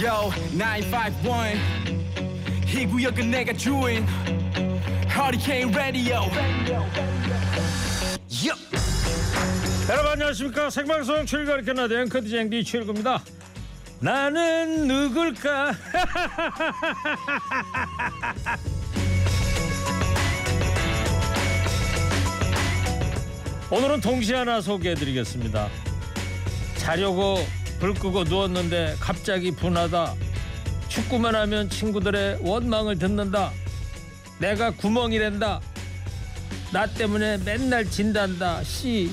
Yo 951 이 구역은 내가 주인. Hurricane Radio. Yo. 여러분 안녕하십니까? 생방송 출근 캐나다 앵커 디쟁 디출구입니다. 나는 누굴까? 오늘은 동시 하나 소개해드리겠습니다. 자려고 불 끄고 누웠는데 갑자기 분하다. 축구만 하면 친구들의 원망을 듣는다. 내가 구멍이란다. 나 때문에 맨날 진단다. 씨.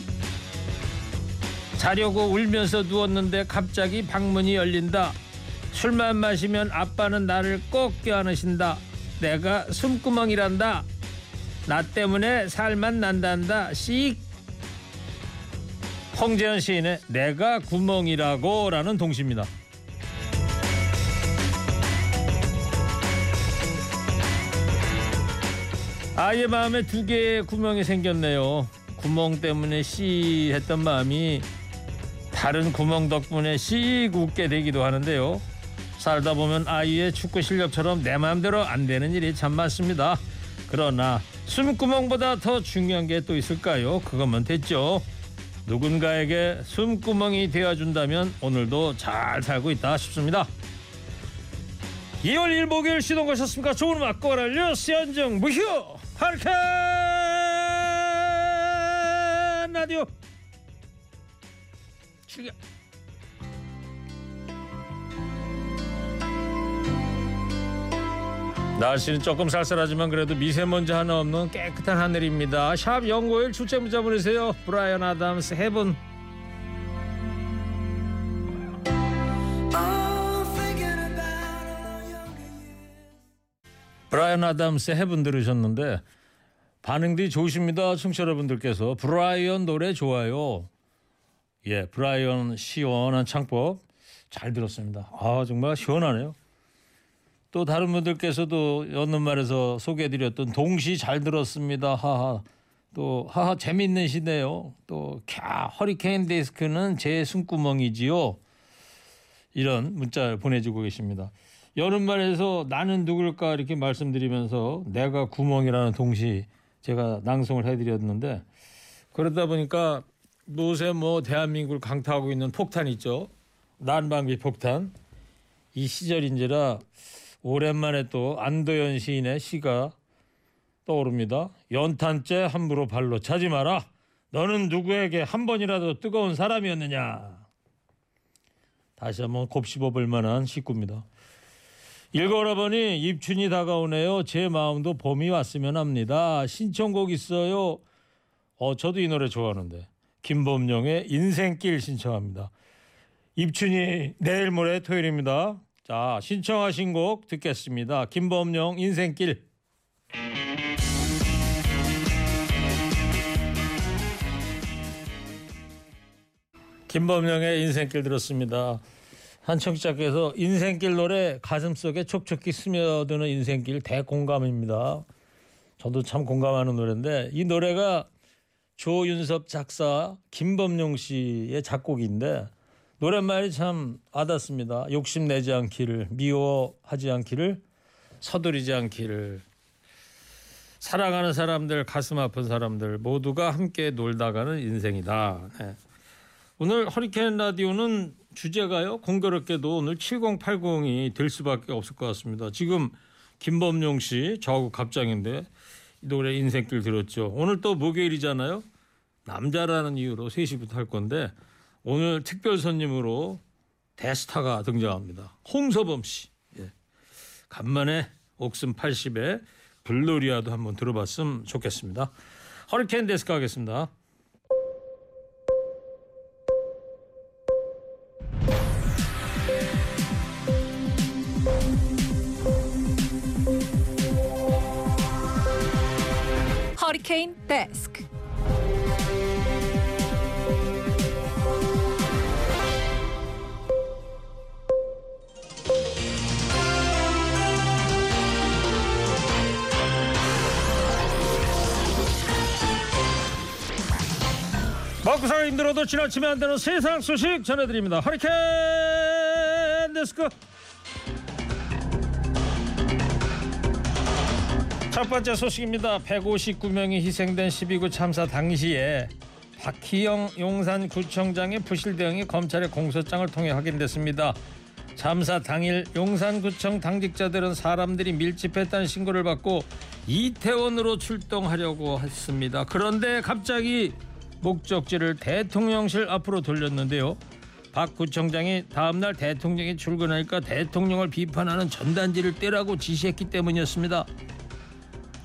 자려고 울면서 누웠는데 갑자기 방문이 열린다. 술만 마시면 아빠는 나를 꼭 껴안으신다. 내가 숨구멍이란다. 나 때문에 살만 난단다. 씩 홍재현 시인의 내가 구멍이라고 라는 동시입니다 아이의 마음에 두 개의 구멍이 생겼네요. 구멍 때문에 씨 했던 마음이 다른 구멍 덕분에 씩 웃게 되기도 하는데요. 살다 보면 아이의 축구 실력처럼 내 마음대로 안 되는 일이 참 많습니다. 그러나 숨구멍보다 더 중요한 게 또 있을까요? 그것만 됐죠. 누군가에게 숨구멍이 되어준다면 오늘도 잘 살고 있다 싶습니다. 2월 1일 목요일 시동 거셨습니까? 좋은 음악 꼬랄려 시안정 무휴 하리칸 라디오 출격 날씨는 조금 쌀쌀하지만 그래도 미세먼지 하나 없는 깨끗한 하늘입니다. 샵 연고일 출제 문자 보내세요. 브라이언 아담스 해븐 브라이언 아담스의 해븐 들으셨는데 반응들이 좋으십니다. 청취자 여러분들께서 브라이언 노래 좋아요. 예, 브라이언 시원한 창법 잘 들었습니다. 아 정말 시원하네요. 또 다른 분들께서도 여는 말에서 소개해드렸던 동시 잘 들었습니다. 하하. 또 하하 재밌는 시네요. 또 캬 허리케인 데스크는 제 숨구멍이지요. 이런 문자 보내주고 계십니다. 여름말에서 나는 누굴까 이렇게 말씀드리면서 내가 구멍이라는 동시 제가 낭송을 해드렸는데 그러다 보니까 요새 뭐 대한민국을 강타하고 있는 폭탄 있죠. 난방비 폭탄. 이 시절인지라 오랜만에 또 안도현 시인의 시가 떠오릅니다. 연탄재 함부로 발로 차지 마라. 너는 누구에게 한 번이라도 뜨거운 사람이었느냐. 다시 한번 곱씹어 볼 만한 시구입니다. 읽어라 보니 입춘이 다가오네요. 제 마음도 봄이 왔으면 합니다. 신청곡 있어요. 어, 저도 이 노래 좋아하는데. 김범용의 인생길 신청합니다. 입춘이 내일 모레 토요일입니다. 자, 신청하신 곡 듣겠습니다. 김범용 인생길. 김범용의 인생길 들었습니다. 한 청취자께서 인생길 노래 가슴 속에 촉촉히 스며드는 인생길 대공감입니다. 저도 참 공감하는 노래인데 이 노래가 조윤섭 작사 김범용 씨의 작곡인데 노랫말이 참 와닿습니다. 욕심내지 않기를 미워하지 않기를 서두르지 않기를 사랑하는 사람들 가슴 아픈 사람들 모두가 함께 놀다가는 인생이다. 네. 오늘 허리케인 라디오는 주제가요 공교롭게도 오늘 7080이 될 수밖에 없을 것 같습니다. 지금 김범용 씨 저하고 갑장인데 이 노래 인생길 들었죠. 오늘 또 목요일이잖아요. 남자라는 이유로 3시부터 할 건데 오늘 특별 손님으로 대스타가 등장합니다. 홍서범 씨. 예. 간만에 옥슨 80에 불놀이야도 한번 들어봤으면 좋겠습니다. 허리케인 데스크 하겠습니다. 허리케인 데스크. 살기 힘들어도 지나치면 안 되는 세상 소식 전해드립니다. 허리케인 데스크 첫 번째 소식입니다. 159명이 희생된 12구 참사 당시에 박희영 용산구청장의 부실 대응이 검찰의 공소장을 통해 확인됐습니다. 참사 당일 용산구청 당직자들은 사람들이 밀집했다는 신고를 받고 이태원으로 출동하려고 했습니다. 그런데 갑자기 목적지를 대통령실 앞으로 돌렸는데요. 박 구청장이 다음날 대통령이 출근하니까 대통령을 비판하는 전단지를 떼라고 지시했기 때문이었습니다.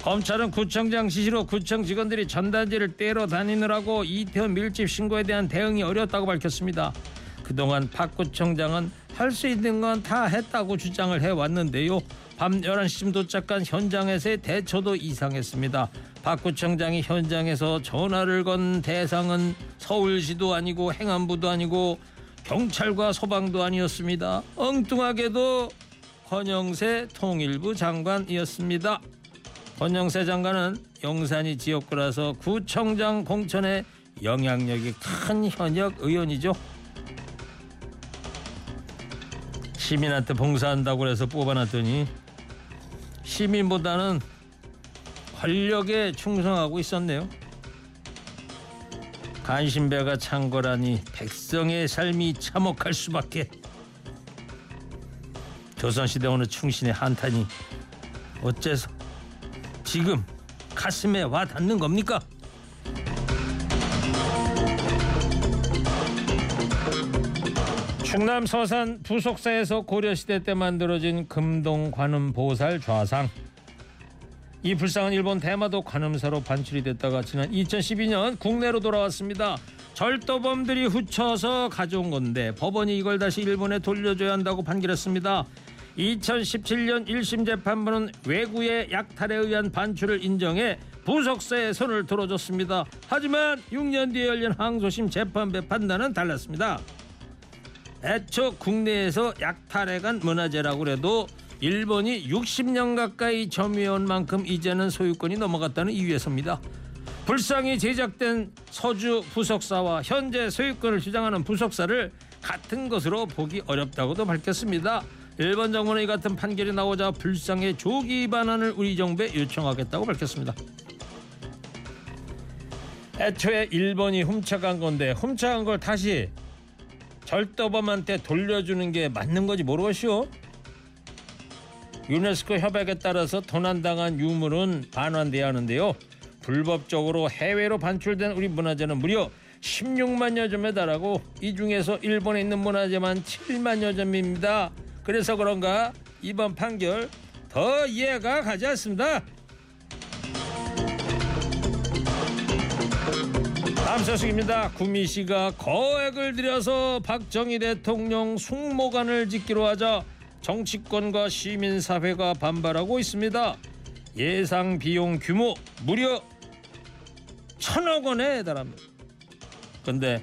검찰은 구청장 지시로 구청 직원들이 전단지를 떼러 다니느라고 이태원 밀집 신고에 대한 대응이 어렵다고 밝혔습니다. 그동안 박 구청장은 할 수 있는 건 다 했다고 주장을 해왔는데요. 밤 11시쯤 도착한 현장에서의 대처도 이상했습니다. 박 구청장이 현장에서 전화를 건 대상은 서울시도 아니고 행안부도 아니고 경찰과 소방도 아니었습니다. 엉뚱하게도 권영세 통일부 장관이었습니다. 권영세 장관은 용산이 지역구라서 구청장 공천에 영향력이 큰 현역 의원이죠. 시민한테 봉사한다고 해서 뽑아놨더니 시민보다는 권력에 충성하고 있었네요. 간신배가 찬 거라니 백성의 삶이 참혹할 수밖에. 조선시대 어느 충신의 한탄이 어째서 지금 가슴에 와 닿는 겁니까? 충남 서산 부속사에서 고려시대 때 만들어진 금동 관음 보살 좌상 이 불상은 일본 대마도 관음사로 반출이 됐다가 지난 2012년 국내로 돌아왔습니다. 절도범들이 훔쳐서 가져온 건데 법원이 이걸 다시 일본에 돌려줘야 한다고 판결했습니다. 2017년 1심 재판부는 외구의 약탈에 의한 반출을 인정해 부석사에 손을 들어줬습니다. 하지만 6년 뒤에 열린 항소심 재판부의 판단은 달랐습니다. 애초 국내에서 약탈에 간 문화재라고 해도 일본이 60년 가까이 점유해온 만큼 이제는 소유권이 넘어갔다는 이유에서입니다. 불상이 제작된 서주 부석사와 현재 소유권을 주장하는 부석사를 같은 것으로 보기 어렵다고도 밝혔습니다. 일본 정부는 이 같은 판결이 나오자 불상의 조기 반환을 우리 정부에 요청하겠다고 밝혔습니다. 애초에 일본이 훔쳐간 건데 훔쳐간 걸 다시 절도범한테 돌려주는 게 맞는 건지 모르겠시오. 유네스코 협약에 따라서 도난당한 유물은 반환돼야 하는데요. 불법적으로 해외로 반출된 우리 문화재는 무려 16만여 점에 달하고 이 중에서 일본에 있는 문화재만 7만여 점입니다. 그래서 그런가 이번 판결 더 이해가 가지 않습니다. 다음 소식입니다. 구미 씨가 거액을 들여서 박정희 대통령 숭모관을 짓기로 하자 정치권과 시민사회가 반발하고 있습니다. 예상 비용 규모 무려 천억 원에 달합니다. 근데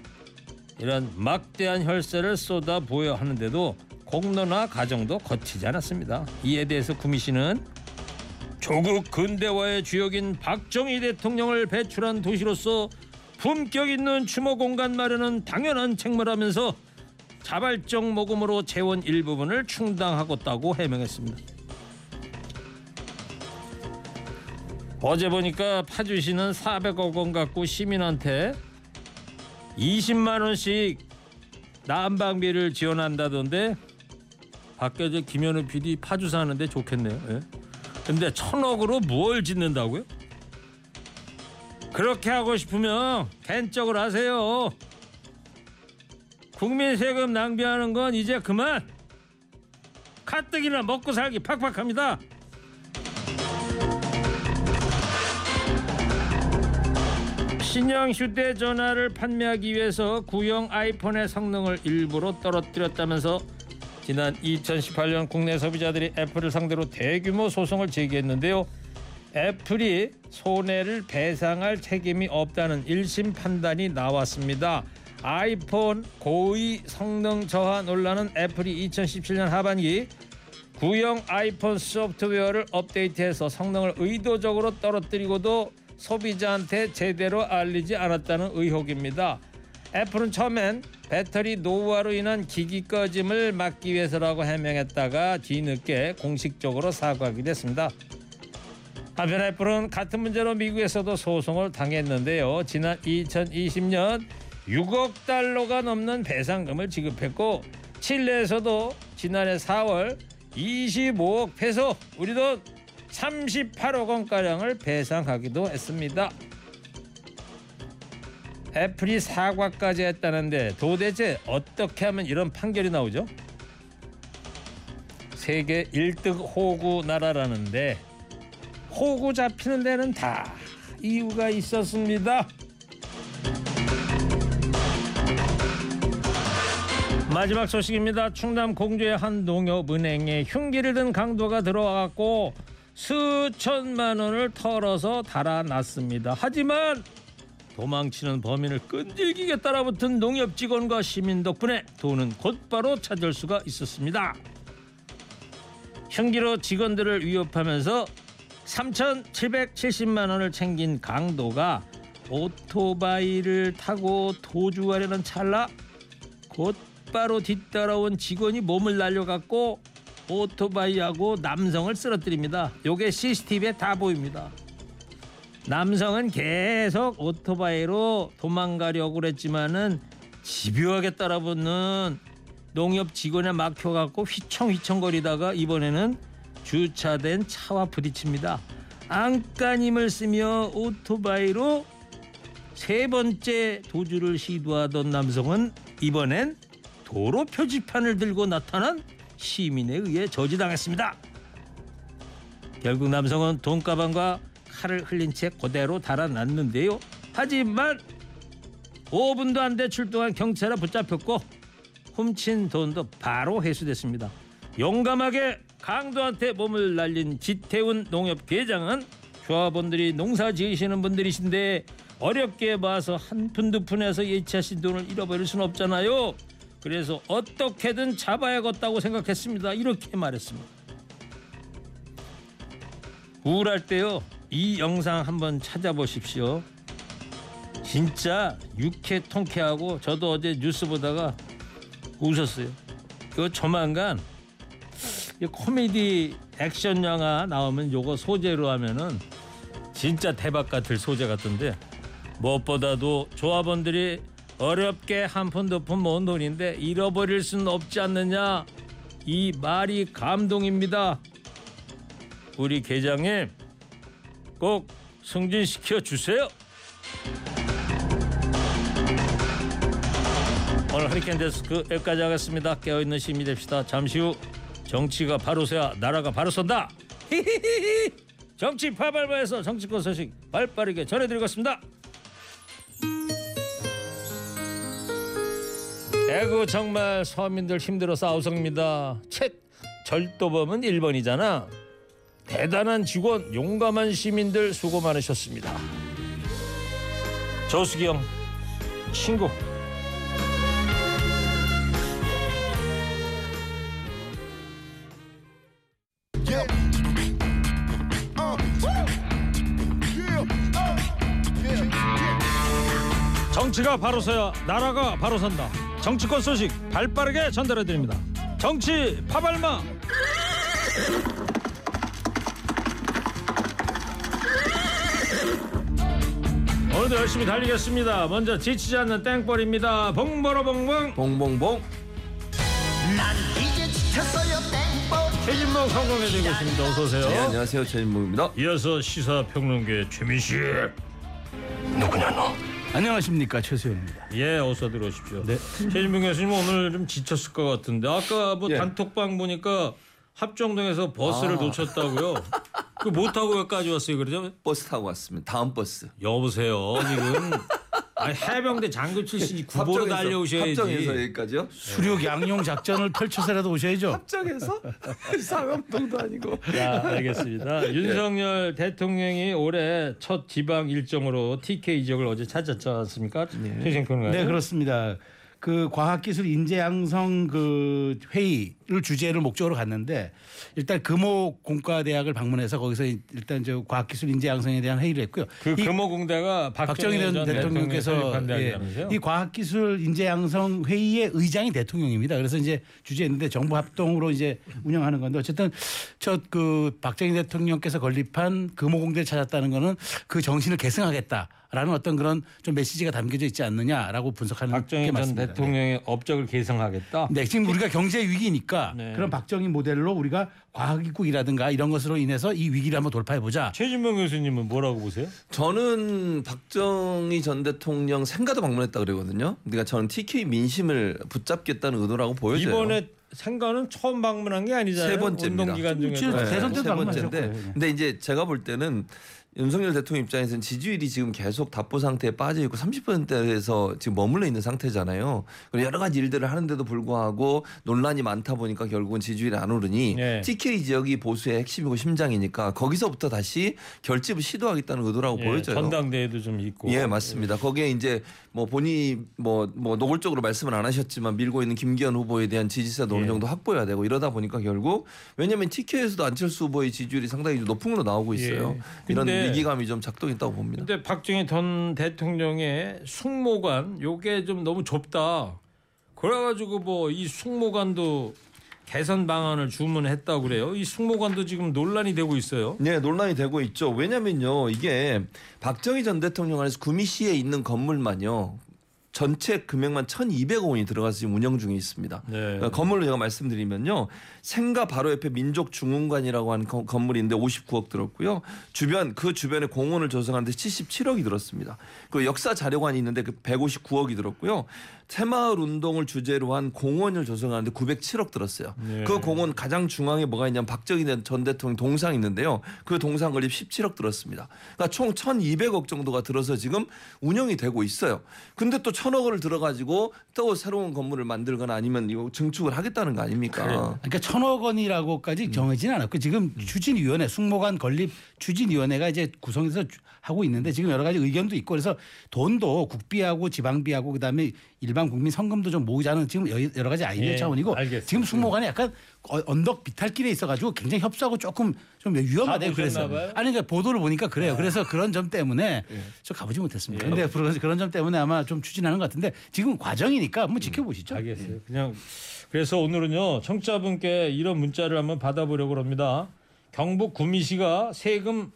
이런 막대한 혈세를 쏟아 부어야 하는데도 공론화 과정도 거치지 않았습니다. 이에 대해서 구미 씨는 조국 근대화의 주역인 박정희 대통령을 배출한 도시로서 품격 있는 추모 공간 마련은 당연한 책무라면서 자발적 모금으로 재원 일부분을 충당하겠다고 해명했습니다. 어제 보니까 파주시는 400억 원 갖고 시민한테 20만 원씩 난방비를 지원한다던데 밖에 저 김현우 PD 파주 사는데 좋겠네요. 예. 근데 천억으로 뭘 짓는다고요? 그렇게 하고 싶으면 캔적으로 하세요. 국민 세금 낭비하는 건 이제 그만. 가뜩이나 먹고 살기 팍팍합니다. 신형 휴대전화를 판매하기 위해서 구형 아이폰의 성능을 일부러 떨어뜨렸다면서 지난 2018년 국내 소비자들이 애플을 상대로 대규모 소송을 제기했는데요. 애플이 손해를 배상할 책임이 없다는 1심 판단이 나왔습니다. 아이폰 고의 성능 저하 논란은 애플이 2017년 하반기 구형 아이폰 소프트웨어를 업데이트해서 성능을 의도적으로 떨어뜨리고도 소비자한테 제대로 알리지 않았다는 의혹입니다. 애플은 처음엔 배터리 노후화로 인한 기기 꺼짐을 막기 위해서라고 해명했다가 뒤늦게 공식적으로 사과하게 됐습니다. 한편 애플은 같은 문제로 미국에서도 소송을 당했는데요. 지난 2020년 6억 달러가 넘는 배상금을 지급했고 칠레에서도 지난해 4월 25억 페소 우리 돈 38억 원가량을 배상하기도 했습니다. 애플이 사과까지 했다는데 도대체 어떻게 하면 이런 판결이 나오죠? 세계 1등 호구 나라라는데 호구 잡히는 데는 다 이유가 있었습니다. 마지막 소식입니다. 충남 공주의 한 농협은행에 흉기를 든 강도가 들어와갖고 수천만 원을 털어서 달아났습니다. 하지만 도망치는 범인을 끈질기게 따라붙은 농협 직원과 시민 덕분에 돈은 곧바로 찾을 수가 있었습니다. 흉기로 직원들을 위협하면서 3,770만 원을 챙긴 강도가 오토바이를 타고 도주하려는 찰나 곧 바로 뒤따라온 직원이 몸을 날려갖고 오토바이하고 남성을 쓰러뜨립니다. 요게 CCTV에 다 보입니다. 남성은 계속 오토바이로 도망가려고 그랬지만은 집요하게 따라붙는 농협 직원에 막혀갖고 휘청휘청거리다가 이번에는 주차된 차와 부딪힙니다. 안간힘을 쓰며 오토바이로 세 번째 도주를 시도하던 남성은 이번엔 도로 표지판을 들고 나타난 시민에 의해 저지당했습니다. 결국 남성은 돈가방과 칼을 흘린 채 그대로 달아났는데요. 하지만 5분도 안 돼 출동한 경찰에 붙잡혔고 훔친 돈도 바로 회수됐습니다. 용감하게 강도한테 몸을 날린 지태훈 농협 계장은 조합원들이 농사 지으시는 분들이신데 어렵게 봐서 한 푼 두 푼에서 예치하신 돈을 잃어버릴 수는 없잖아요. 그래서 어떻게든 잡아야겠다고 생각했습니다. 이렇게 말했습니다. 우울할 때요. 이 영상 한번 찾아보십시오. 진짜 유쾌 통쾌하고 저도 어제 뉴스 보다가 웃었어요. 이거 조만간 이 코미디 액션 영화 나오면 요거 소재로 하면은 진짜 대박 같을 소재 같던데 무엇보다도 조합원들이 어렵게 한 푼 두 푼 모은 돈인데 잃어버릴 수는 없지 않느냐 이 말이 감동입니다. 우리 계장님 꼭 승진시켜 주세요. 오늘 허리케인 데스크 여기까지 하겠습니다. 깨어있는 시민이 됩시다. 잠시 후 정치가 바로 서야 나라가 바로 선다. 정치 파발바에서 정치권 소식 발빠르게 전해드리겠습니다. 대구 정말 서민들 힘들어 싸우성입니다. 책 절도범은 1번이잖아. 대단한 직원, 용감한 시민들 수고 많으셨습니다. 조수경 친구. 정치가 바로 서야 나라가 바로 선다. 정치권 소식 발빠르게 전달해 드립니다. 정치 파발마. 오늘도 열심히 달리겠습니다. 먼저 지치지 않는 땡벌입니다. 봉보로 봉봉. 봉봉봉 난 이제 지쳤어요 땡벌 최진봉 성공해드리고 있습니다. 어서 오세요. 네 안녕하세요 최진봉입니다 이어서 시사평론계 최민식. 안녕하십니까 최수영입니다. 예, 어서 들어오십시오. 네. 최진봉 교수님 오늘 좀 지쳤을 것 같은데 아까 뭐 예. 단톡방 보니까 합정동에서 버스를 아. 놓쳤다고요. 그 못 타고 여기까지 왔어요, 그러죠? 버스 타고 왔습니다 다음 버스 여보세요, 지금 아니, 해병대 장교 출신이 구보로 합정에서- 달려오셔야지. 합정에서 여기까지요 수륙 양용 작전을 펼쳐서라도 오셔야죠. 합정에서 상암동도 아니고 자, 알겠습니다. 윤석열 대통령이 올해 첫 지방 일정으로 TK 지역을 어제 찾았지 않습니까? 최생 평론가. 네 그렇습니다. 그 과학기술 인재 양성 그 회의 를을 주제를 목적으로 갔는데 일단 금호 공과대학을 방문해서 거기서 일단 저 과학기술 인재 양성에 대한 회의를 했고요. 그이 금호공대가 박정희 전전 대통령께서 예? 이 과학기술 인재 양성 회의의 의장이 대통령입니다. 그래서 이제 주재했는데 정부 합동으로 이제 운영하는 건데 어쨌든 저 그 박정희 대통령께서 건립한 금호공대를 찾았다는 거는 그 정신을 계승하겠다 라는 어떤 그런 좀 메시지가 담겨져 있지 않느냐라고 분석하는 박정희 게 전. 대통령의 업적을 계승하겠다. 네, 지금 우리가 경제 위기니까 네. 그런 박정희 모델로 우리가 과학기국이라든가 이런 것으로 인해서 이 위기를 한번 돌파해 보자. 최진명 교수님은 뭐라고 보세요? 저는 박정희 전 대통령 생가도 방문했다 그러거든요. 그러니까 저는 TK 민심을 붙잡겠다는 의도라고 보여져요. 이번에 생가는 처음 방문한 게 아니잖아요. 세 번째입니다. 운동 기간 중에 지금 네, 대선 때도 세 방문하셨고요. 번째인데, 네. 근데 이제 제가 볼 때는 윤석열 대통령 입장에서는 지지율이 지금 계속 답보 상태에 빠져 있고 30%에서 지금 머물러 있는 상태잖아요. 그리고 여러 가지 일들을 하는데도 불구하고 논란이 많다 보니까 결국은 지지율이 안 오르니 네. TK 지역이 보수의 핵심이고 심장이니까 거기서부터 다시 결집을 시도하겠다는 의도라고 예, 보여져요. 전당대회도 좀 있고. 예, 맞습니다. 거기에 이제 뭐 본인이 뭐, 뭐 노골적으로 말씀을 안 하셨지만 밀고 있는 김기현 후보에 대한 지지세도 어느 예. 정도 확보해야 되고 이러다 보니까 결국 왜냐하면 TK에서도 안철수 후보의 지지율이 상당히 좀 높은 걸로 나오고 있어요. 예. 이런 근데- 위기감이 좀 작동했다고 봅니다. 근데 박정희 전 대통령의 숙모관 요게 좀 너무 좁다. 그래가지고 뭐 이 숙모관도 개선 방안을 주문했다고 그래요. 이 숙모관도 지금 논란이 되고 있어요. 네, 논란이 되고 있죠. 왜냐면요, 이게 박정희 전 대통령 안에서 구미시에 있는 건물만요. 전체 금액만 1,200억 원이 들어가서 지금 운영 중에 있습니다. 네. 어, 건물로 제가 말씀드리면요. 생가 바로 옆에 민족중흥관이라고 하는 거- 건물인데 59억 들었고요. 주변 그 주변에 공원을 조성하는데 77억이 들었습니다. 그 역사 자료관이 있는데 그 159억이 들었고요. 새마을 운동을 주제로 한 공원을 조성하는데 907억 들었어요. 네. 그 공원 가장 중앙에 뭐가 있냐면 박정희 전 대통령 동상 있는데요. 그 동상 건립 17억 들었습니다. 그러니까 총 1,200억 정도가 들어서 지금 운영이 되고 있어요. 근데 또 1,000억 원을 들어가지고 또 새로운 건물을 만들거나 아니면 이거 증축을 하겠다는 거 아닙니까? 그러니까 천억 원이라고까지 정하지는 않았고 지금 추진위원회 숙모관 건립 추진위원회가 이제 구성해서 주- 하고 있는데 지금 여러 가지 의견도 있고 그래서 돈도 국비하고 지방비하고 그다음에 일반 국민 성금도 좀 모으자는 지금 여- 여러 가지 아이디어 예, 차원이고 알겠습니다. 지금 숙모관이 약간 어- 언덕 비탈길에 있어가지고 굉장히 협소하고 조금 좀 위험하대요. 다 그래서 보셨나 봐요? 아니 그러니까 보도를 보니까 그래요. 그래서 그런 점 때문에 저 가보지 못했습니다. 근데 그런 그런 점 때문에 아마 좀 추진하는 것 같은데 지금 과정이니까 한번 지켜보시죠. 알겠어요. 그냥 그래서 오늘은요 청자분께 이런 문자를 한번 받아보려고 합니다. 경북 구미시가 세금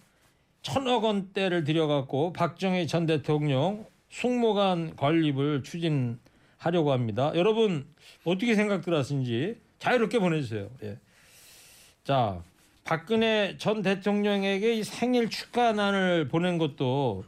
천억 원대를 들여갖고 박정희 전 대통령 숙모관 건립을 추진 하려고 합니다. 여러분 어떻게 생각들 하신지 자유롭게 보내주세요. 예. 자 박근혜 전 대통령에게 이 생일 축하난을 보낸 것도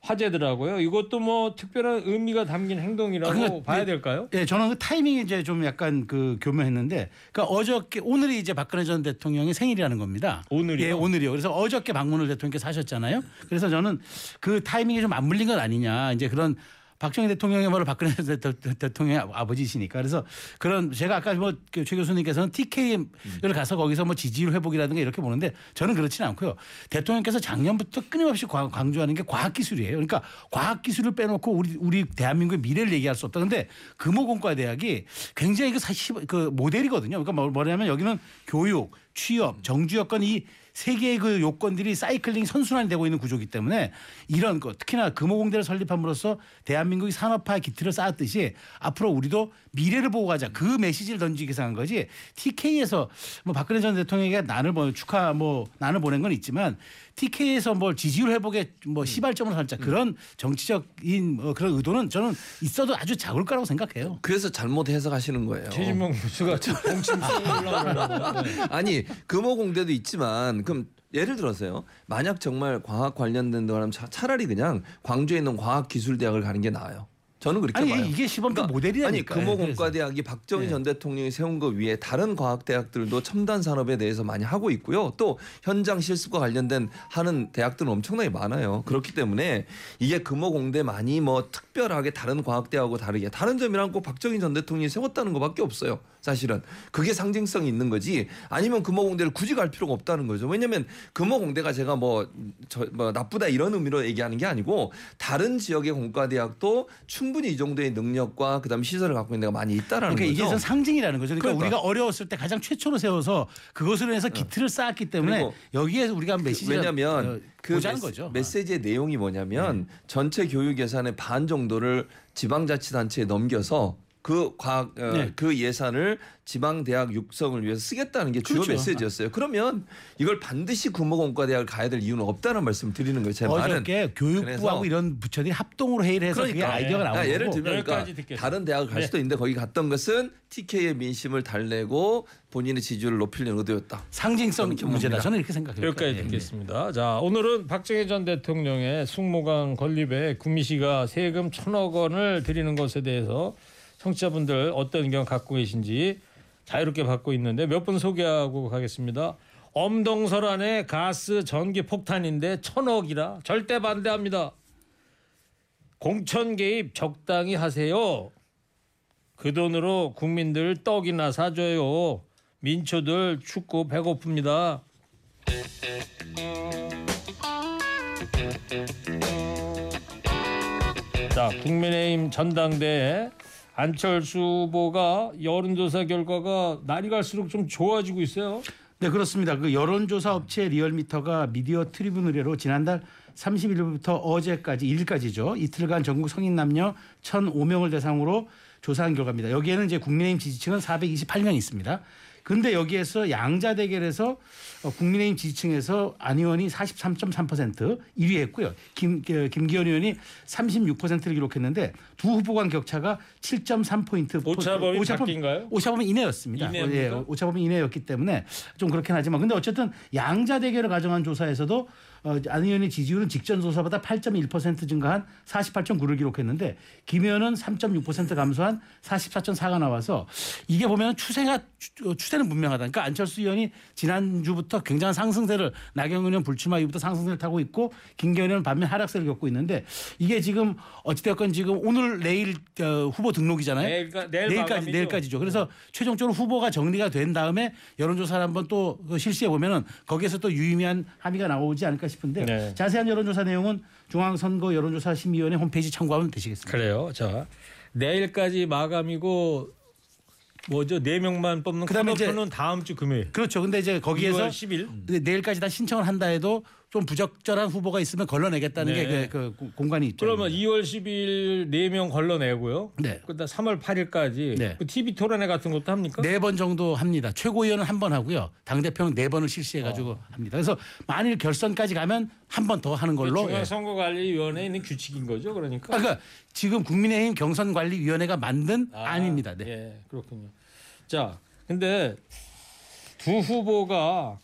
화제더라고요. 이것도 뭐 특별한 의미가 담긴 행동이라고 아, 그러니까 봐야 네. 될까요? 예, 저는 그 타이밍이 이제 좀 약간 그 교묘했는데, 그러니까 어저께 오늘이 이제 박근혜 전 대통령의 생일이라는 겁니다. 오늘이요? 예, 오늘이요. 그래서 어저께 방문을 대통령께서 하셨잖아요. 그래서 저는 그 타이밍이 좀 맞물린 것 아니냐, 이제 그런. 박정희 대통령의 말을 박근혜 대통령의 아버지시니까 그래서 그런 제가 아까 뭐 최 교수님께서는 TK를 가서 거기서 뭐 지지율 회복이라든가 이렇게 보는데 저는 그렇지는 않고요. 대통령께서 작년부터 끊임없이 과- 강조하는 게 과학 기술이에요. 그러니까 과학 기술을 빼놓고 우리 우리 대한민국의 미래를 얘기할 수 없다. 근데 금호공과 대학이 굉장히 그 사실 그 모델이거든요. 그러니까 뭐- 뭐냐면 여기는 교육, 취업, 정주 여건 이 세 개의 그 요건들이 사이클링 선순환이 되고 있는 구조이기 때문에 이런 것 특히나 금호공대를 설립함으로써 대한민국이 산업화의 기틀을 쌓았듯이 앞으로 우리도 미래를 보고 가자 그 메시지를 던지기 위해서 한 거지 TK에서 뭐 박근혜 전 대통령에게 난을 뭐 축하 뭐 난을 보낸 건 있지만 TK에서 뭘 지지율 회복에 뭐 시발점을 설자 그런 정치적인 뭐 그런 의도는 저는 있어도 아주 작을 거라고 생각해요. 그래서 잘못 해석하시는 거예요. 최진명 교수가 공침 쏘려고 네. 아니 금호공대도 있지만 그럼 예를 들어서요. 만약 정말 과학 관련된 거라면 차- 차라리 그냥 광주에 있는 과학기술대학을 가는 게 나아요. 저는 그렇게 아니 봐요. 이게 시범도 모델이라니까. 아니 금호공과대학이 박정희 네. 전 대통령이 세운 거 위에 다른 과학대학들도 첨단 산업에 대해서 많이 하고 있고요. 또 현장 실습과 관련된 하는 대학들은 엄청나게 많아요. 그렇기 때문에 이게 금호공대만이 뭐 특별하게 다른 과학대학하고 다르게 다른 점이란 꼭 박정희 전 대통령이 세웠다는 것밖에 없어요. 사실은 그게 상징성이 있는 거지 아니면 금호공대를 굳이 갈 필요가 없다는 거죠. 왜냐하면 금호공대가 제가 뭐, 저, 뭐 나쁘다 이런 의미로 얘기하는 게 아니고 다른 지역의 공과대학도 충분히 이 정도의 능력과 그다음 시설을 갖고 있는 데가 많이 있다라는 그러니까 이게 거죠. 전 상징이라는 거죠. 그러니까, 그러니까. 우리가 어려웠을 때 가장 최초로 세워서 그것으로 해서 기틀을 쌓았기 때문에 여기에 우리가 메시지를 왜냐하면 어, 그 메시, 거죠. 네. 메시지의 내용이 뭐냐면 전체 교육 예산의 반 정도를 지방자치단체에 넘겨서 그 과학 어, 네. 그 예산을 지방 대학 육성을 위해서 쓰겠다는 게 주요 그렇죠. 메시지였어요. 그러면 이걸 반드시 구모공과대학을 가야 될 이유는 없다는 말씀 드리는 거예요. 제 말은 교육부하고 이런 부처들이 합동으로 회의를 해서 그게 그러니까 아이디어가 나온 예를 거고. 들면 그러니까. 다른 대학을 갈 네. 수도 있는데 거기 갔던 것은 TK의 민심을 달래고 본인의 지지율을 높이려는 의도였다. 상징성 문제다. 저는 이렇게 생각해요. 여기까지 예. 듣겠습니다. 자, 오늘은 박정희 전 대통령의 숙모강 건립에 구미시가 세금 천억 원을 드리는 것에 대해서 청취자분들 어떤 의견 갖고 계신지 자유롭게 받고 있는데 몇 분 소개하고 가겠습니다. 엄동설안의 가스 전기 폭탄인데 천억이라 절대 반대합니다. 공천 개입 적당히 하세요. 그 돈으로 국민들 떡이나 사줘요. 민초들 춥고 배고픕니다. 자, 국민의힘 전당대회 안철수 후보가 여론조사 결과가 날이 갈수록 좀 좋아지고 있어요. 네 그렇습니다. 그 여론조사 업체 리얼미터가 미디어 트리뷴 의뢰로 지난달 31일부터 어제까지 1일까지죠. 이틀간 전국 성인 남녀 1,005명을 대상으로 조사한 결과입니다. 여기에는 이제 국민의힘 지지층은 428명이 있습니다. 근데 여기에서 양자 대결에서 어, 국민의힘 지지층에서 안 의원이 43.3% 1위 했고요. 김, 어, 김기현 의원이 36%를 기록했는데 두 후보 간 격차가 7.3포인트. 오차범위 바뀐가요? 오차범위 이내였습니다. 이내입니까? 예, 오차범위 이내였기 때문에 좀 그렇긴 하지만 근데 어쨌든 양자 대결을 가정한 조사에서도 어, 안 의원의 지지율은 직전 조사보다 8.1% 증가한 48.9를 기록했는데 김 의원은 3.6% 감소한 44.4가 나와서 이게 보면 추세가 추- 어, 추세는 분명하다. 그러니까 안철수 의원이 지난주부터 굉장한 상승세를 나경원 의원 불출마 이후부터 상승세를 타고 있고 김기현 의원은 반면 하락세를 겪고 있는데 이게 지금 어찌됐건 지금 오늘 내일 어, 후보 등록이잖아요. 내일까- 내일 내일 까지 마감이죠. 내일까지죠. 그래서 최종적으로 후보가 정리가 된 다음에 여론조사를 한번 또 실시해 보면은 거기에서 또 유의미한 합의가 나오지 않을까 싶은데 네. 자세한 여론조사 내용은 중앙선거 여론조사 심의위원회 홈페이지 참고하면 되시겠습니다. 그래요. 자, 내일까지 마감이고 뭐죠? 네 명만 뽑는 그다음에 이제- 다음 주 금요일. 그렇죠. 근데 이제 2월 거기에서 10일. 네, 내일까지 다 신청을 한다 해도 좀 부적절한 후보가 있으면 걸러내겠다는 네. 게그 공간이 있죠. 그러면 2월 10일 4명 걸러내고요. 네. 그다음 3월 8일까지 네. 그 TV 토론회 같은 것도 합니까? 네 번 정도 합니다. 최고위원은 한 번 하고요. 당 대표는 네 번을 실시해 가지고 어. 합니다. 그래서 만일 결선까지 가면 한 번 더 하는 걸로. 예. 중앙선거관리위원회에 있는 규칙인 거죠, 그러니까. 아, 그러니까 지금 국민의힘 경선관리위원회가 만든 아, 안입니다. 네. 예, 그렇군요. 자, 근데 두 후보가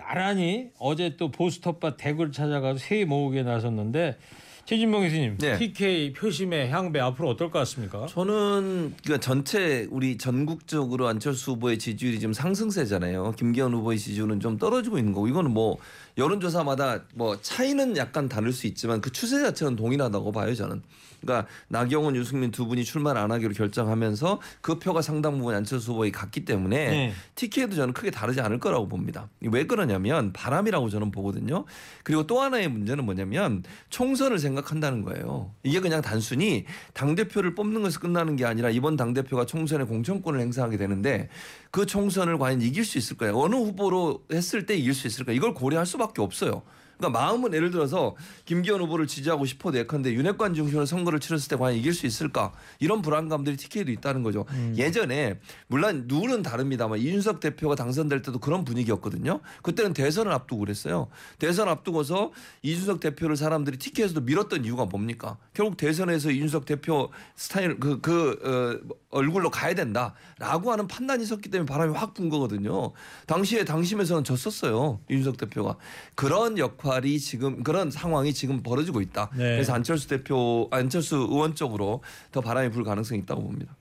나란히 어제 또 보수텃밭 대구를 찾아가서 세위 모으게 나섰는데 최진봉 교수님, 네. TK 표심의 향배 앞으로 어떨 것 같습니까? 저는 그러니까 전체 우리 전국적으로 안철수 후보의 지지율이 지금 상승세잖아요. 김기현 후보의 지지율은 좀 떨어지고 있는 거고 이거는 뭐 여론조사마다 뭐 차이는 약간 다를 수 있지만 그 추세 자체는 동일하다고 봐요 저는. 그러니까 나경원, 유승민 두 분이 출마를 안 하기로 결정하면서 그 표가 상당 부분 안철수 후보에 갔기 때문에 네. TK도 저는 크게 다르지 않을 거라고 봅니다. 왜 그러냐면 바람이라고 저는 보거든요. 그리고 또 하나의 문제는 뭐냐면 총선을 생각한다는 거예요. 이게 그냥 단순히 당 대표를 뽑는 것에서 끝나는 게 아니라 이번 당 대표가 총선의 공천권을 행사하게 되는데 그 총선을 과연 이길 수 있을까요? 어느 후보로 했을 때 이길 수 있을까? 이걸 고려할 수밖에 없어요. 그러니까 마음은 예를 들어서 김기현 후보를 지지하고 싶어도 예컨대 윤핵관 중심으로 선거를 치렀을 때 과연 이길 수 있을까 이런 불안감들이 TK도 있다는 거죠. 예전에 물론 룰은 다릅니다만 이준석 대표가 당선될 때도 그런 분위기였거든요. 그때는 대선을 앞두고 그랬어요. 대선 앞두고서 이준석 대표를 사람들이 TK에서도 밀었던 이유가 뭡니까? 결국 대선에서 이준석 대표 스타일 그그 어, 얼굴로 가야 된다라고 하는 판단이 섰기 때문에 바람이 확 분 거거든요. 당시에 당심에서는 졌었어요. 이준석 대표가 그런 역할 이 지금 그런 상황이 지금 벌어지고 있다. 네. 그래서 안철수 대표 안철수 의원 쪽으로 더 바람이 불 가능성이 있다고 봅니다.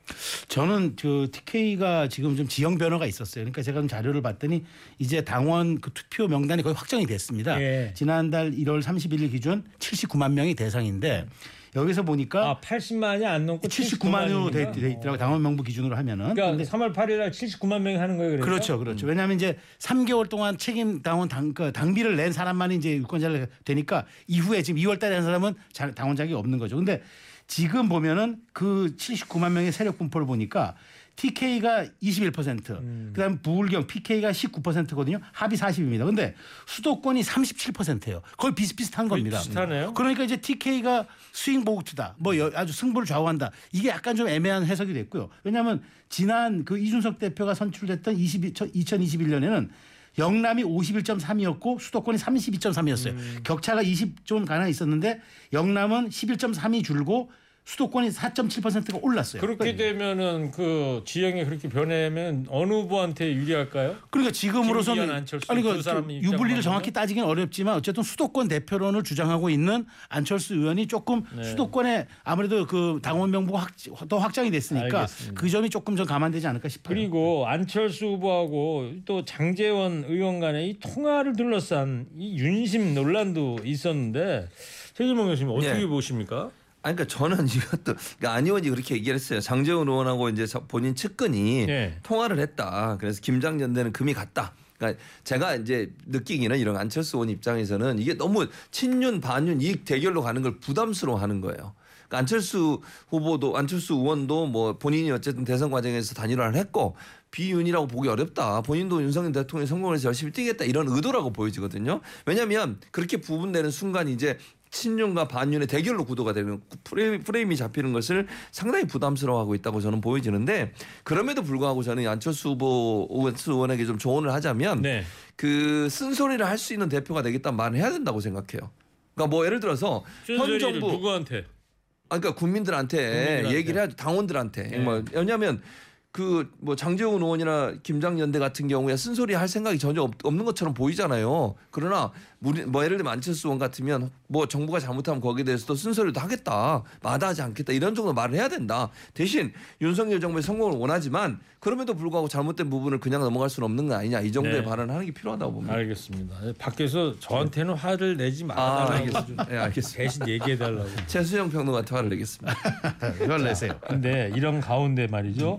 저는 그 TK가 지금 좀 지형 변화가 있었어요. 그러니까 제가 좀 자료를 봤더니 이제 당원 그 투표 명단이 거의 확정이 됐습니다. 예. 지난달 1월 31일 기준 79만 명이 대상인데 여기서 보니까 아, 80만이 안 넘고 79만으로 돼, 79만입니까? 돼 있더라고 요 당원 명부 기준으로 하면은. 그러니까 근데 3월 8일 날 79만 명이 하는 거예요, 그러니까? 그렇죠, 그렇죠. 왜냐하면 이제 3개월 동안 책임 당원 당, 그 당비를 낸 사람만이 이제 유권자가 되니까 이후에 지금 2월달에 한 사람은 자- 당원 자격이 없는 거죠. 근데 지금 보면은 그 79만 명의 세력 분포를 보니까 TK가 21%, 음. 그다음 부울경 PK가 19%거든요. 합이 40입니다. 근데 수도권이 37%예요. 거의 비슷비슷한 겁니다. 비슷하네요. 그러니까 이제 TK가 스윙 보트다. 뭐 여- 아주 승부를 좌우한다. 이게 약간 좀 애매한 해석이 됐고요. 왜냐하면 지난 그 이준석 대표가 선출됐던 22, 2021년에는 영남이 51.3이었고 수도권이 32.3이었어요. 격차가 20좀 가나 있었는데 영남은 11.3이 줄고 수도권이 4.7%가 올랐어요. 그렇게 되면은 그 지형이 그렇게 변하면 어느 후보한테 유리할까요? 그러니까 지금으로서는 아니 두그 유불리를? 정확히 따지기는 어렵지만 어쨌든 수도권 대표론을 주장하고 있는 안철수 의원이 조금 네. 수도권에 아무래도 그 당원 명부가 확, 더 확장이 됐으니까 알겠습니다. 그 점이 조금 좀 감안되지 않을까 싶어요. 그리고 안철수 후보하고 또 장재원 의원 간의 이 통화를 둘러싼 이 윤심 논란도 있었는데 최진봉 교수님 어떻게 예. 보십니까? 아니 그러니까 저는 이것도 그러니까 안 의원이 그렇게 얘기를 했어요. 장재훈 의원하고 이제 저- 본인 측근이 네. 통화를 했다. 그래서 김장연대는 금이 갔다. 그러니까 제가 이제 느끼기는 이런 안철수 의원 입장에서는 이게 너무 친윤 반윤 이익 대결로 가는 걸 부담스러워하는 거예요. 그러니까 안철수 후보도 안철수 의원도 뭐 본인이 어쨌든 대선 과정에서 단일화를 했고 비윤이라고 보기 어렵다. 본인도 윤석열 대통령이 성공해서 열심히 뛰겠다 이런 의도라고 보여지거든요. 왜냐하면 그렇게 부분되는 순간 이제 친윤과 반윤의 대결로 구도가 되는 프레임, 프레임이 잡히는 것을 상당히 부담스러워하고 있다고 저는 보여지는데 그럼에도 불구하고 저는 안철수 후보 의원에게 좀 조언을 하자면 네. 그 쓴소리를 할 수 있는 대표가 되겠다는 말을 해야 된다고 생각해요. 그러니까 뭐 예를 들어서 현 정부 누구한테? 아, 그러니까 국민들한테, 국민들한테. 얘기를 해야죠. 당원들한테. 네. 뭐 왜냐하면 그 뭐 장재훈 의원이나 김장연대 같은 경우에 쓴소리 할 생각이 전혀 없, 없는 것처럼 보이잖아요. 그러나 우리 뭐 예를 들면 안철수 의원 같으면 뭐 정부가 잘못하면 거기에 대해서도 쓴소리도 하겠다. 마다하지 않겠다. 이런 정도 말을 해야 된다. 대신 윤석열 정부의 성공을 원하지만 그럼에도 불구하고 잘못된 부분을 그냥 넘어갈 수는 없는 거 아니냐. 이 정도의 네. 발언을 하는 게 필요하다고 봅니다. 알겠습니다. 밖에서 저한테는 화를 내지 아, 말아달라고 알겠습니다. 네, 알겠습니다. 대신 얘기해달라고. 최수영 평론가한테 화를 내겠습니다. 이걸 내세요. 근데 이런 가운데 말이죠.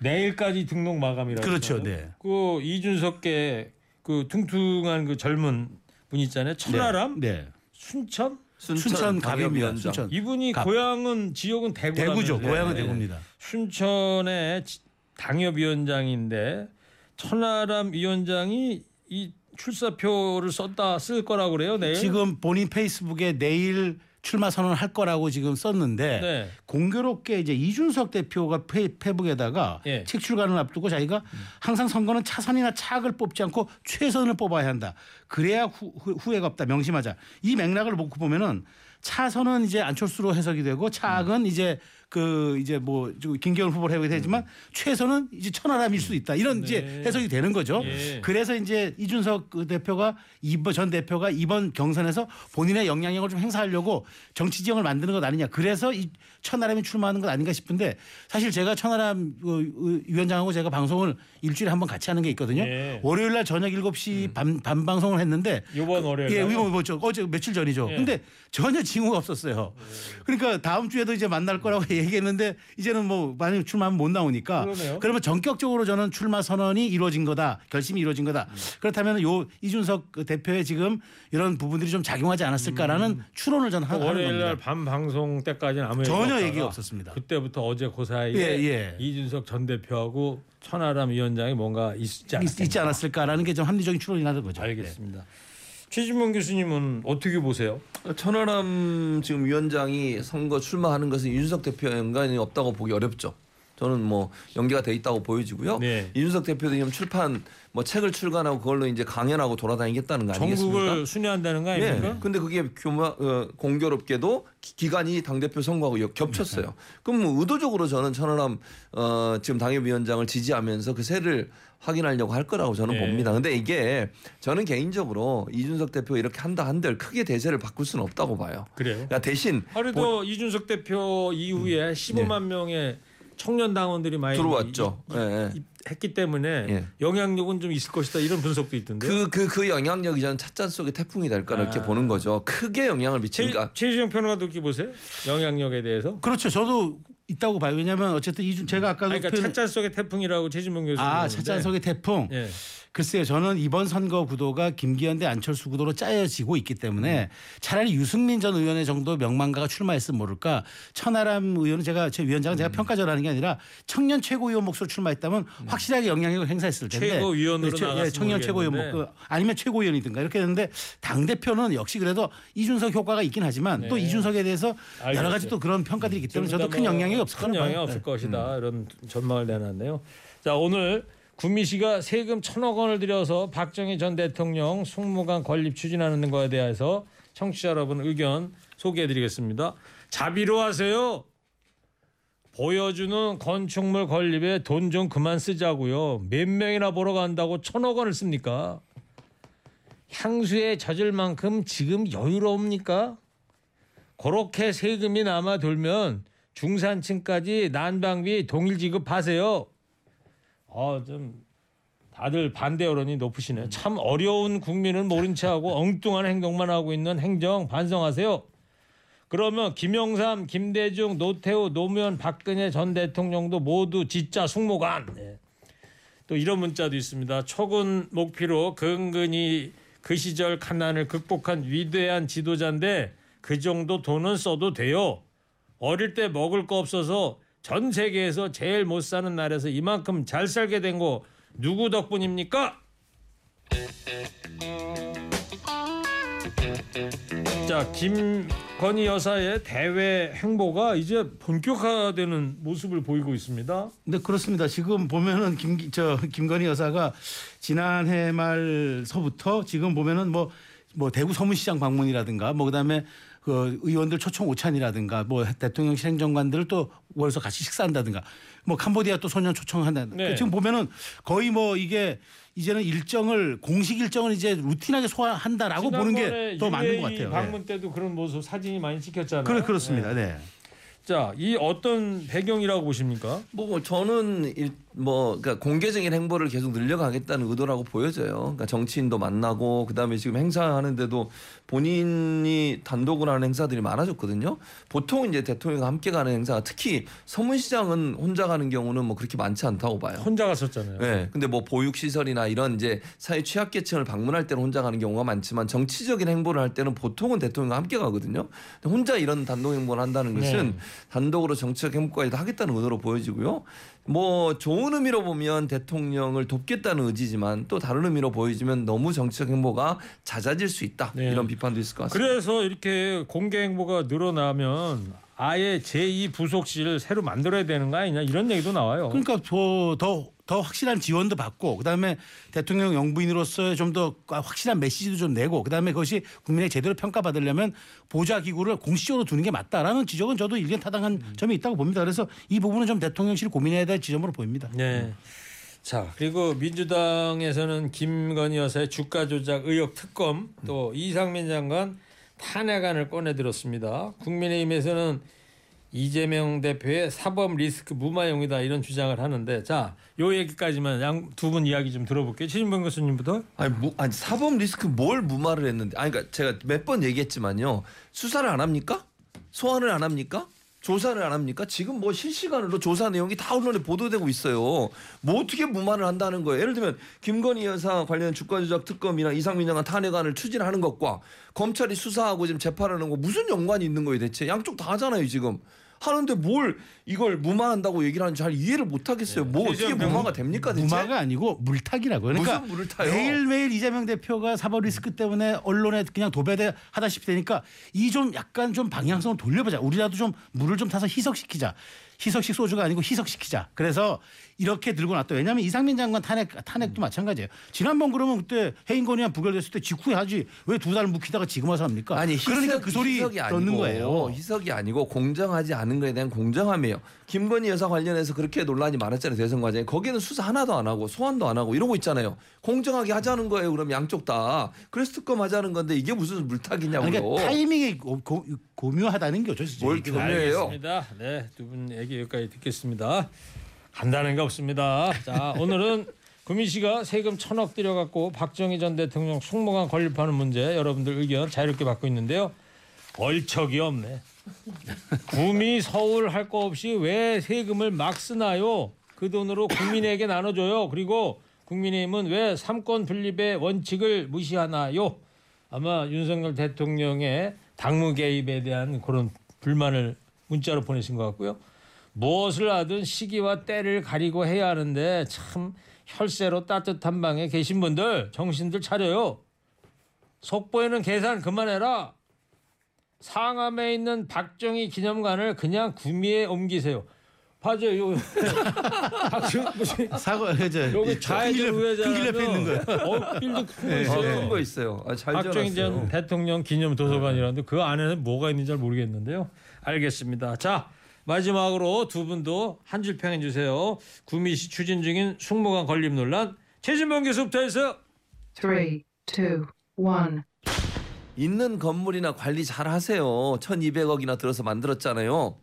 내일까지 등록 마감이라고. 그렇죠. 네. 그 이준석계 그 퉁퉁한 그 젊은 분 있잖아요. 천하람, 네. 순천. 순천 갑입니다. 당협위원장. 순천. 이분이 갑. 고향은 지역은 대구. 대구죠. 고향은 대구입니다. 순천의 지- 당협위원장인데 천하람 위원장이 이 출사표를 썼다 쓸 거라고 그래요 내일. 지금 본인 페이스북에 내일 출마 선언을 할 거라고 지금 썼는데 네. 공교롭게 이제 이준석 대표가 페, 페북에다가 예. 책 출간을 앞두고 자기가 항상 선거는 차선이나 차악을 뽑지 않고 최선을 뽑아야 한다. 그래야 후, 후, 회가 없다. 명심하자. 이 맥락을 놓고 보면은 차선은 이제 안철수로 해석이 되고 차악은 이제 그 이제 뭐 김기현 후보로 해석이 되지만 최선은 이제 천하람일 수도 있다. 이런 이제 해석이 되는 거죠. 예. 그래서 이제 이준석 그 대표가 이번 전 대표가 이번 경선에서 본인의 영향력을 좀 행사하려고 정치 지형을 만드는 것 아니냐. 그래서 이 천하람이 출마하는 것 아닌가 싶은데 사실 제가 천하람 그 위원장하고 제가 방송을 일주일에 한 번 같이 하는 게 있거든요. 예. 월요일 날 저녁 7시 밤, 밤 방송을 했는데 요번 월요일 예? 이거 뭐죠? 어제 며칠 전이죠. 예. 근데 전혀 징후가 없었어요. 그러니까 다음 주에도 이제 만날 거라고 얘기했는데 이제는 뭐 만약 출마하면 못 나오니까 그러네요. 그러면 전격적으로 저는 출마 선언이 이루어진 거다. 결심이 이루어진 거다. 그렇다면 요 이준석 그 대표의 지금 이런 부분들이 좀 작용하지 않았을까라는 추론을 저는 하- 하는 월요일 겁니다. 날밤 방송 때까지는 아무 얘기 전혀 얘기가 없었습니다. 그때부터 어제 그 사이에 예, 예. 이준석 전 대표하고 천하람 위원장이 뭔가 있지 있, 있지 않았을까라는 게 좀 합리적인 추론이라는 거죠. 알겠습니다. 최진문 교수님은 어떻게 보세요? 천하람 지금 위원장이 선거 출마하는 것은 이준석 대표와 연관이 없다고 보기 어렵죠. 저는 뭐 연계가 돼 있다고 보여지고요. 네. 이준석 대표도 지금 출판 뭐 책을 출간하고 그걸로 이제 강연하고 돌아다니겠다는 거 아니겠습니까? 전국을 순회한다는 거 아닙니까? 예. 근데 그게 규모 어, 공교롭게도 기- 기간이 당 대표 선거하고 역- 겹쳤어요. 그럼 뭐 의도적으로 저는 천하람 어, 지금 당협위원장을 지지하면서 그 세를 확인하려고 할 거라고 저는 네. 봅니다. 근데 이게 저는 개인적으로 이준석 대표 가 이렇게 한다 한들 크게 대세를 바꿀 수는 없다고 봐요. 그래요. 그러니까 대신 하루도 이준석 대표 이후에 15만 명의 청년 당원들이 많이 음. 네. 들어왔죠. 이- 이- 예, 예. 이- 했기 때문에 예. 영향력은 좀 있을 것이다 이런 분석도 있던데. 그그그 영향력이 저는 찻잔 속의 태풍이 될 거라 이렇게 아. 보는 거죠. 크게 영향을 미치니까 최, 최지영 평론가도 이렇게 보세요? 영향력에 대해서. 그렇죠. 저도 있다고 봐요. 왜냐하면 어쨌든 이준 제가 아니, 그러니까 표현- 찻잔 속의 태풍이라고 최진봉 교수님. 아, 찻잔 속의 태풍. 예. 글쎄요, 저는 이번 선거 구도가 김기현 대 안철수 구도로 짜여지고 있기 때문에 차라리 유승민 전 의원의 정도 명망가가 출마했으면 모를까. 천하람 의원은 제가 제 위원장은 제가 평가절하는 게 아니라 청년 최고위원 몫으로 출마했다면 확실하게 영향력을 행사했을 텐데. 최고위원으로 네, 최- 나갔으면 청년 최고위원 몫. 그 아니면 최고위원이든가 이렇게 했는데 당 대표는 역시 그래도 이준석 효과가 있긴 하지만 또 네. 이준석에 대해서 여러 가지 알겠어요. 또 그런 평가들이 있기 때문에 저도 좀큰더 영향이 없을 큰 거라고 영향 봐요. 없을 네. 것이다 이런 전망을 내놨네요. 자 오늘 구미시가 세금 천억 원을 들여서 박정희 전 대통령 숙무관 건립 추진하는 거에 대해서 청취자 여러분 의견 소개해드리겠습니다. 자비로 하세요. 보여주는 건축물 건립에 돈 좀 그만 쓰자고요. 몇 명이나 보러 간다고 천억 원을 씁니까? 향수에 젖을 만큼 지금 여유로웁니까? 그렇게 세금이 남아 돌면 중산층까지 난방비 동일 지급하세요. 아, 좀 다들 반대 여론이 높으시네. 참 어려운 국민을 모른 채하고 엉뚱한 행동만 하고 있는 행정 반성하세요. 그러면 김영삼, 김대중, 노태우, 노무현, 박근혜 전 대통령도 모두 진짜 숙모관. 네. 또 이런 문자도 있습니다. 초군 목피로 근근히 그 시절 가난을 극복한 위대한 지도자인데 그 정도 돈은 써도 돼요. 어릴 때 먹을 거 없어서 전 세계에서 제일 못 사는 나라에서 이만큼 잘 살게 된 거 누구 덕분입니까? 자 김건희 여사의 대외 행보가 이제 본격화되는 모습을 보이고 있습니다. 네 그렇습니다. 지금 보면은 김 저 김건희 여사가 지난해 말서부터 지금 보면은 뭐 뭐 대구 서문시장 방문이라든가 뭐 그다음에 그 의원들 초청 오찬이라든가 뭐 대통령실 행정관들을 또 모여서 같이 식사한다든가 뭐 캄보디아 또 소년 초청한다. 네. 지금 보면은 거의 뭐 이게 이제는 일정을 공식 일정을 이제 루틴하게 소화한다라고 보는 게 더 맞는 것 같아요. 방문 때도 그런 모습 사진이 많이 찍혔잖아요. 그래 그렇습니다. 네. 자, 이 어떤 배경이라고 보십니까? 뭐 저는 일, 뭐 그러니까 공개적인 행보를 계속 늘려가겠다는 의도라고 보여져요. 그러니까 정치인도 만나고 그다음에 지금 행사하는데도 본인이 단독으로 하는 행사들이 많아졌거든요. 보통 이제 대통령과 함께 가는 행사가 특히 서문시장은 혼자 가는 경우는 뭐 그렇게 많지 않다고 봐요. 혼자 갔었잖아요. 네. 근데 뭐 보육 시설이나 이런 이제 사회 취약계층을 방문할 때는 혼자 가는 경우가 많지만 정치적인 행보를 할 때는 보통은 대통령과 함께 가거든요. 혼자 이런 단독 행보를 한다는 것은 네. 단독으로 정치적 행보까지 다 하겠다는 의도로 보여지고요. 뭐 좋은 의미로 보면 대통령을 돕겠다는 의지지만 또 다른 의미로 보여지면 너무 정치적 행보가 잦아질 수 있다. 네. 이런 비판도 있을 것 같습니다. 그래서 이렇게 공개 행보가 늘어나면 아예 제2 부속실을 새로 만들어야 되는 거 아니냐 이런 얘기도 나와요. 그러니까 더, 더, 더 확실한 지원도 받고 그다음에 대통령 영부인으로서의 좀더 확실한 메시지도 좀 내고 그다음에 그것이 국민에게 제대로 평가받으려면 보좌 기구를 공식적으로 두는 게 맞다라는 지적은 저도 일견 타당한 점이 있다고 봅니다. 그래서 이 부분은 좀 대통령실이 고민해야 될 지점으로 보입니다. 네. 자 그리고 민주당에서는 김건희 여사의 주가 조작 의혹 특검 또 이상민 장관 탄핵안을 꺼내들었습니다. 국민의힘에서는 이재명 대표의 사법 리스크 무마용이다 이런 주장을 하는데 자 요 얘기까지만 양 두 분 이야기 좀 들어볼게요. 최진범 교수님부터. 아니, 무, 아니 사법 리스크 뭘 무마를 했는데 아니 그러니까 제가 몇 번 얘기했지만요 수사를 안 합니까 소환을 안 합니까 조사를 안 합니까? 지금 뭐 실시간으로 조사 내용이 다 언론에 보도되고 있어요. 뭐 어떻게 무마를 한다는 거예요? 예를 들면 김건희 여사 관련 주가 조작 특검이나 이상민 장관 탄핵안을 추진하는 것과 검찰이 수사하고 지금 재판하는 거 무슨 연관이 있는 거예요 대체? 양쪽 다 하잖아요 지금 하는데 뭘 이걸 무마한다고 얘기를 하는지 잘 이해를 못 하겠어요 뭐 어떻게 최재형 무마가 됩니까 대체 무마가 아니고 물타기라고. 그러니까 무슨 물을 타요? 매일매일 이재명 대표가 사법 리스크 때문에 언론에 그냥 도배돼 하다시피 되니까 이 좀 약간 좀 방향성을 돌려보자. 우리라도 좀 물을 좀 타서 희석시키자. 희석식 소주가 아니고 희석시키자. 그래서 이렇게 들고 놨다. 왜냐하면 이상민 장관 탄핵 탄핵도 마찬가지예요. 지난번 그러면 그때 해임 건의안 부결됐을 때 직후에 하지 왜 두 달 묵히다가 지금 와서 합니까? 아니 희석, 그러니까 그 소리 희석이 듣는 아니고, 거예요. 희석이 아니고 공정하지 않은 거에 대한 공정함이에요. 김건희 여사 관련해서 그렇게 논란이 많았잖아요 대선 과정에 거기는 수사 하나도 안 하고 소환도 안 하고 이러고 있잖아요. 공정하게 하자는 거예요. 그럼 양쪽 다 그래서 특검 하자는 건데 이게 무슨 물타기냐고요. 그러니까 타이밍이 고, 고, 고묘하다는 거죠. 뭘. 교묘해요? 네, 두 분 얘기 여기까지 듣겠습니다. 간다는 게 없습니다. 자, 오늘은 구민 씨가 세금 천억 들여갖고 박정희 전 대통령 숙모관 건립하는 문제 여러분들 의견 자유롭게 받고 있는데요. 얼척이 없네. 구미 서울 할 거 없이 왜 세금을 막 쓰나요? 그 돈으로 국민에게 나눠줘요. 그리고 국민의힘은 왜 삼권 분립의 원칙을 무시하나요? 아마 윤석열 대통령의 당무 개입에 대한 그런 불만을 문자로 보내신 것 같고요. 무엇을 하든 시기와 때를 가리고 해야 하는데 참 혈세로 따뜻한 방에 계신 분들 정신들 차려요. 속보에는 계산 그만해라. 상암에 있는 박정희 기념관을 그냥 구미에 옮기세요. 맞아요. 요 박정 무슨 사고 이제 여기 좌회전 우회전 큰 길 옆에 있는 거예요. 어, 빌딩 큰거 네, 있어요. 큰거 있어요. 아, 잘 박정희 전. 대통령 기념 도서관이라는데 그 안에는 뭐가 있는지 잘 모르겠는데요. 알겠습니다. 자 마지막으로 두 분도 한 줄 평해 주세요. 구미시 추진 중인 숙모관 건립 논란 최진범 교수부터 해서 Three, two, one. 있는 건물이나 관리 잘 하세요. 1,200억이나 들어서 만들었잖아요.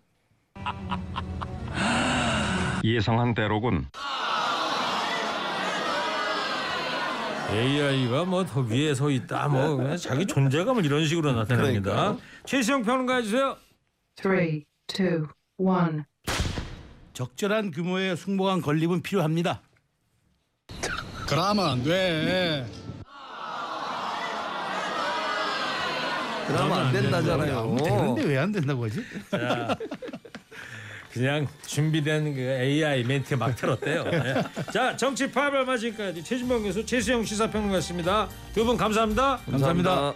예상한 대로군. AI가 뭐 더 위에 서 있다 뭐 그냥 자기 존재감을 이런 식으로 나타냅니다. 그러니까요. 최시영 평론가 해주세요. Three, two, one. 적절한 규모의 숙모관 건립은 필요합니다. 그러면 안 돼. 그러면 안 된다잖아요. 되는데 왜 안 된다고 하지? 자, 그냥 준비된 그 AI 멘트 막 틀었대요. 네. 자, 정치 파벌 마지까지 최진범 교수, 최수영 시사평론가였습니다. 두 분 감사합니다. 감사합니다.